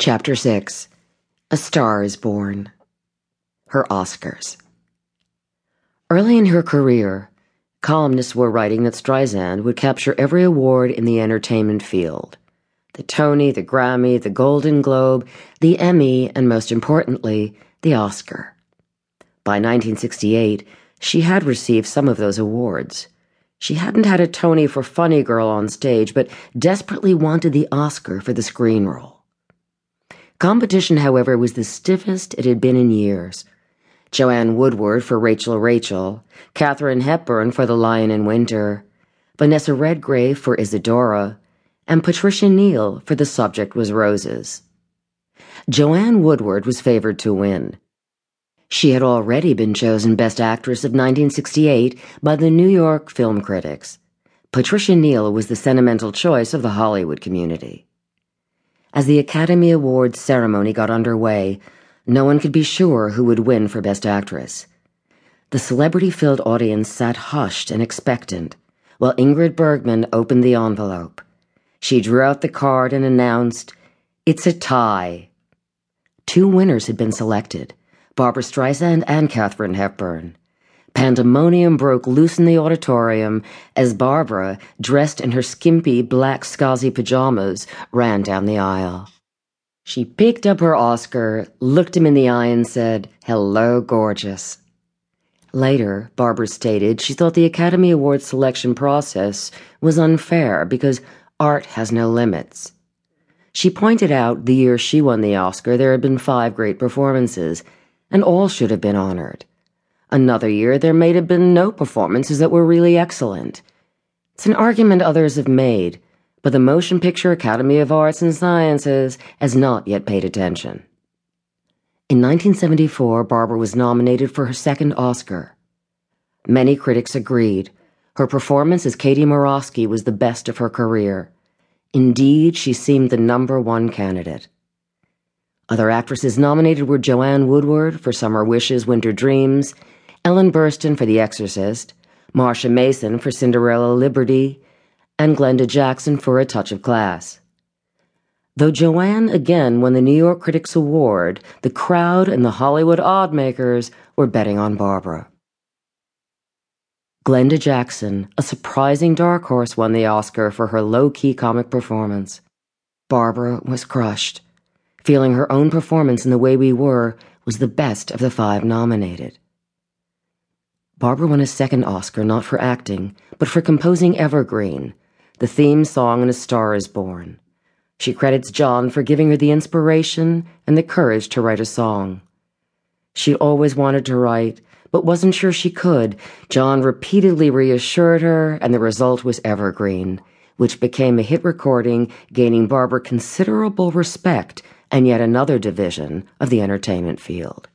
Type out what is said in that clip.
Chapter 6 A Star is Born. Her Oscars. Early in her career, columnists were writing that Streisand would capture every award in the entertainment field the Tony, the Grammy, the Golden Globe, the Emmy, and most importantly, the Oscar. By 1968, she had received some of those awards. She hadn't had a Tony for Funny Girl on stage, but desperately wanted the Oscar for the screen role. Competition, however, was the stiffest it had been in years. Joanne Woodward for Rachel Rachel, Katharine Hepburn for The Lion in Winter, Vanessa Redgrave for Isadora, and Patricia Neal for The Subject Was Roses. Joanne Woodward was favored to win. She had already been chosen Best Actress of 1968 by the New York film critics. Patricia Neal was the sentimental choice of the Hollywood community. As the Academy Awards ceremony got underway, no one could be sure who would win for Best Actress. The celebrity filled audience sat hushed and expectant while Ingrid Bergman opened the envelope. She drew out the card and announced, It's a tie. Two winners had been selected Barbra Streisand and Katharine Hepburn. Pandemonium broke loose in the auditorium as Barbra, dressed in her skimpy black Scaasi pajamas, ran down the aisle. She picked up her Oscar, looked him in the eye, and said, Hello, gorgeous. Later, Barbra stated she thought the Academy Award selection process was unfair because art has no limits. She pointed out the year she won the Oscar, there had been five great performances, and all should have been honored. Another year, there may have been no performances that were really excellent. It's an argument others have made but the Motion Picture Academy of Arts and Sciences has not yet paid attention. In 1974, Barbra was nominated for her second Oscar. Many critics agreed. Her performance as Katie Morosky was the best of her career. Indeed, she seemed the number one candidate. Other actresses nominated were Joanne Woodward for Summer Wishes, Winter Dreams, Ellen Burstyn for The Exorcist, Marsha Mason for Cinderella Liberty, and Glenda Jackson for A Touch of Class. Though Joanne again won the New York Critics Award, the crowd and the Hollywood oddmakers were betting on Barbra. Glenda Jackson, a surprising dark horse, won the Oscar for her low key comic performance. Barbra was crushed, feeling her own performance in The Way We Were was the best of the five nominated. Barbra won a second Oscar not for acting, but for composing Evergreen, the theme song in A Star is Born. She credits Jon for giving her the inspiration and the courage to write a song. She always wanted to write, but wasn't sure she could. Jon repeatedly reassured her, and the result was Evergreen, which became a hit recording, gaining Barbra considerable respect and yet another division of the entertainment field.